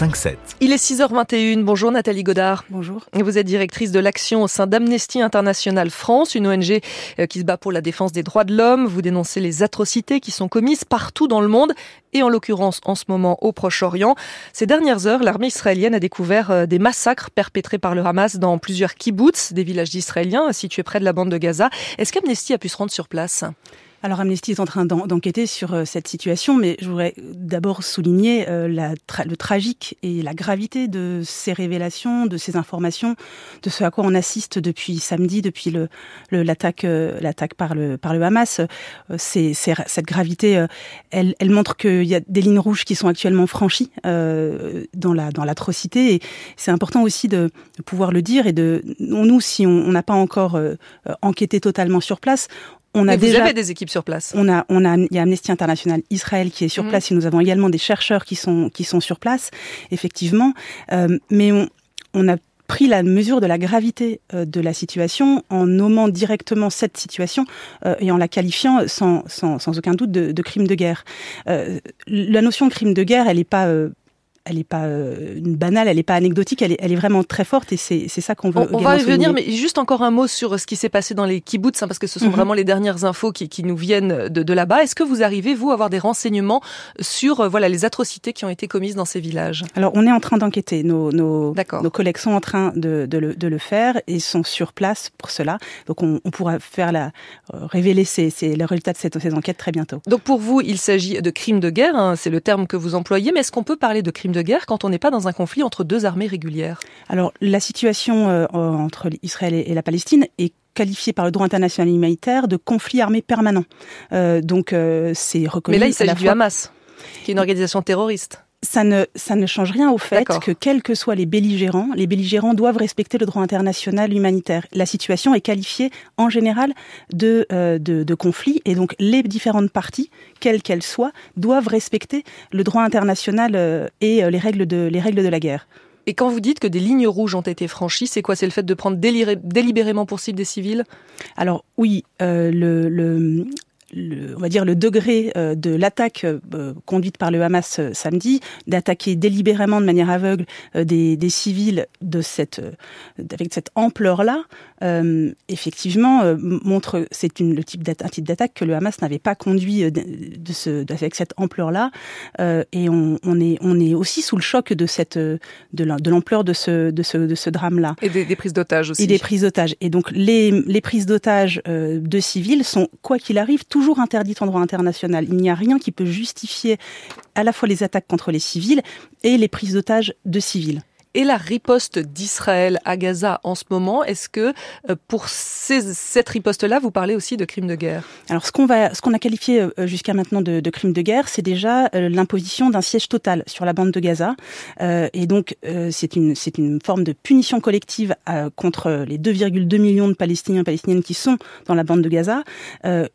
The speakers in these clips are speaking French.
Le 5-7. Il est 6h21. Bonjour Nathalie Godard. Bonjour. Vous êtes directrice de l'action au sein d'Amnesty International France, une ONG euh, qui se bat pour la défense des droits de l'homme. Vous dénoncez les atrocités qui sont commises partout dans le monde et en l'occurrence en ce moment au Proche-Orient. Ces dernières heures, l'armée israélienne a découvert euh, des massacres perpétrés par le Hamas dans plusieurs kibbutz, des villages d'Israéliens situés près de la bande de Gaza. Est-ce qu'Amnesty a pu se rendre sur place? Alors Amnesty est en train d'enquêter sur euh, cette situation, mais je voudrais d'abord souligner euh, la le tragique et la gravité de ces révélations, de ces informations, de ce à quoi on assiste depuis samedi, depuis l'attaque le, l'attaque par le par le Hamas. C'est cette gravité, elle, elle montre qu'il y a des lignes rouges qui sont actuellement franchies euh, dans la dans l'atrocité. Et c'est important aussi de, pouvoir le dire et de nous, si on n'a pas encore enquêté totalement sur place, on a déjà, vous avez des équipes sur place. On a, on a, il y a Amnesty International Israël qui est sur mmh. place et nous avons également des chercheurs qui sont, qui sont sur place, effectivement. Euh, mais on, on a pris la mesure de la gravité euh, de la situation en nommant directement cette situation euh, et en la qualifiant sans, sans, sans aucun doute de, de crime de guerre. Euh, la notion de crime de guerre, elle n'est pas euh, elle n'est pas euh, banale, elle n'est pas anecdotique, elle est, elle est, vraiment très forte et c'est ça qu'on veut. On, on va y venir, mais juste encore un mot sur ce qui s'est passé dans les kibbutz, hein, parce que ce sont mm -hmm. vraiment les dernières infos qui, qui nous viennent de, de là-bas. Est-ce que vous arrivez, vous, à avoir des renseignements sur euh, voilà les atrocités qui ont été commises dans ces villages? Alors, on est en train d'enquêter. Nos, nos, nos, collègues sont en train de, de, le, de, le, faire et sont sur place pour cela. Donc, on, on pourra faire la, euh, révéler ces, ces, les résultats de cette, ces enquêtes très bientôt. Donc, pour vous, il s'agit de crimes de guerre, hein, c'est le terme que vous employez, mais est-ce qu'on peut parler de crimes de guerre quand on n'est pas dans un conflit entre deux armées régulières Alors, la situation euh, entre Israël et la Palestine est qualifiée par le droit international humanitaire de conflit armé permanent. Euh, donc, euh, c'est reconnu. Mais là, il s'agit du Hamas, qui est une organisation terroriste ça ne, ça ne change rien au fait que, quels que soient les belligérants, les belligérants doivent respecter le droit international humanitaire. La situation est qualifiée en général de, euh, de, de conflit et donc les différentes parties, quelles qu'elles soient, doivent respecter le droit international euh, et euh, les règles, de, les règles de la guerre. Et quand vous dites que des lignes rouges ont été franchies, c'est quoi? C'est le fait de prendre délibérément pour cible des civils? Alors oui, euh, le, le, le, on va dire le degré euh, de l'attaque euh, conduite par le Hamas euh, samedi, d'attaquer délibérément de manière aveugle euh, des, des, civils de cette, euh, avec cette ampleur-là, euh, effectivement montre c'est le type d'attaque que le Hamas n'avait pas conduit de, de ce, avec cette ampleur-là, et on, on, est, on est aussi sous le choc de cette de l'ampleur de ce, de ce, de ce drame-là. Et des, des prises d'otages aussi. Et des prises d'otages. Et donc les, les prises d'otages de civils sont quoi qu'il arrive tout toujours interdite en droit international. Il n'y a rien qui peut justifier à la fois les attaques contre les civils et les prises d'otages de civils et la riposte d'Israël à Gaza en ce moment. Est-ce que euh, pour ces, cette riposte-là, vous parlez aussi de crimes de guerre? Alors, ce qu'on va, ce qu'on a qualifié euh, jusqu'à maintenant de, de crimes de guerre, c'est déjà euh, l'imposition d'un siège total sur la bande de Gaza. Euh, et donc, euh, c'est une, c'est une forme de punition collective euh, contre les 2,2 millions de Palestiniens et Palestiniennes qui sont dans la bande de Gaza,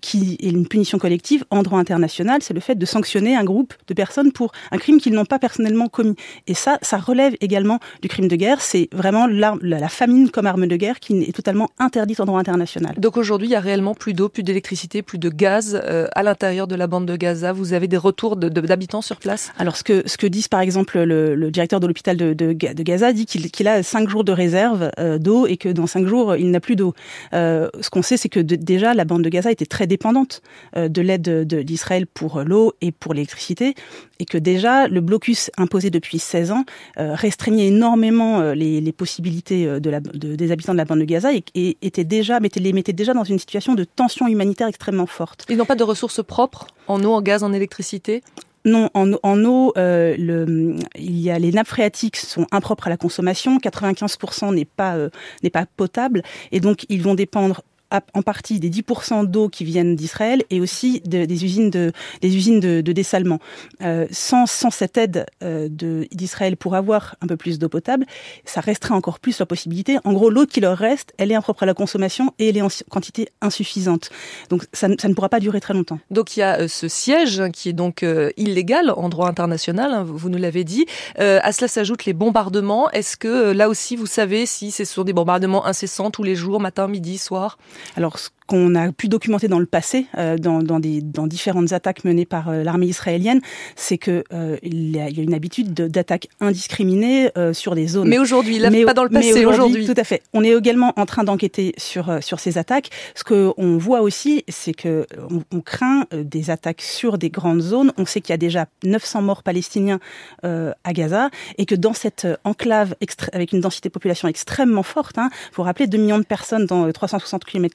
qui est une punition collective en droit international. C'est le fait de sanctionner un groupe de personnes pour un crime qu'ils n'ont pas personnellement commis. Et ça, ça relève également du crime de guerre, c'est vraiment la, la, famine comme arme de guerre qui est totalement interdite en droit international. Donc aujourd'hui, il y a réellement plus d'eau, plus d'électricité, plus de gaz euh, à l'intérieur de la bande de Gaza. Vous avez des retours d'habitants de, de, sur place? Alors ce que, ce que disent par exemple le, le directeur de l'hôpital de, Gaza dit qu'il qu a cinq jours de réserve euh, d'eau et que dans cinq jours, il n'a plus d'eau. Euh, ce qu'on sait, c'est que déjà, la bande de Gaza était très dépendante de l'aide d'Israël pour l'eau et pour l'électricité et que déjà, le blocus imposé depuis 16 ans restreignait énormément euh, les, les possibilités euh, de la, de, des habitants de la bande de Gaza et, et était déjà, mettait, les mettait déjà dans une situation de tension humanitaire extrêmement forte. Ils n'ont pas de ressources propres en eau, en gaz, en électricité? Non, en, en eau, euh, le, il y a les nappes phréatiques sont impropres à la consommation, 95% n'est pas euh, n'est pas potable, et donc ils vont dépendre en partie des 10% d'eau qui viennent d'Israël et aussi de, des usines de, des usines de, de dessalement. Euh, sans, sans cette aide euh, d'Israël pour avoir un peu plus d'eau potable, ça restreint encore plus leur possibilité. En gros, l'eau qui leur reste, elle est impropre à la consommation et elle est en quantité insuffisante. Donc ça, ça ne pourra pas durer très longtemps. Donc il y a euh, ce siège qui est donc euh, illégal en droit international, hein, vous nous l'avez dit. Euh, à cela s'ajoutent les bombardements. Est-ce que là aussi vous savez si ce sont des bombardements incessants tous les jours, matin, midi, soir? Alors, qu'on a pu documenter dans le passé, dans, dans, des, dans différentes attaques menées par l'armée israélienne, c'est que il y a une habitude d'attaques indiscriminées sur des zones. Mais aujourd'hui, là, pas dans le passé, aujourd'hui. Tout à fait. On est également en train d'enquêter sur sur ces attaques. Ce que on voit aussi, c'est que on, on, craint des attaques sur des grandes zones. On sait qu'il y a déjà 900 morts palestiniens à Gaza et que dans cette enclave avec une densité de population extrêmement forte, hein, vous rappeler 2 millions de personnes dans 360 km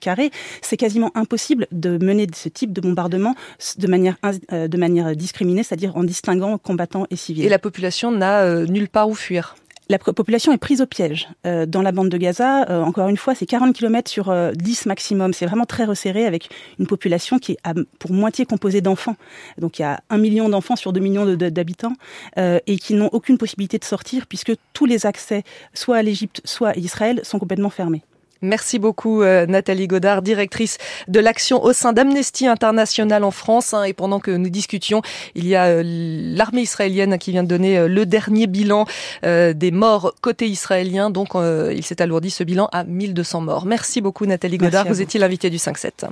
c'est quasiment impossible de mener ce type de bombardement de manière, euh, de manière discriminée, c'est-à-dire en distinguant combattants et civils. Et la population n'a euh, nulle part où fuir la population est prise au piège. Euh, dans la bande de Gaza, euh, encore une fois, c'est 40 km sur 10 euh, maximum. C'est vraiment très resserré avec une population qui est pour moitié composée d'enfants. Donc il y a un million d'enfants sur 2 millions d'habitants et qui n'ont aucune possibilité de sortir puisque tous les accès, soit à l'Égypte, soit à Israël, sont complètement fermés. Merci beaucoup euh, Nathalie Godard, directrice de l'action au sein d'Amnesty International en France. Hein, et pendant que nous discutions, il y a euh, l'armée israélienne qui vient de donner euh, le dernier bilan des morts côté israélien. Donc il s'est alourdi ce bilan à 1200 morts. Merci beaucoup Nathalie Godard. vous, vous étiez l'invité du 5-7.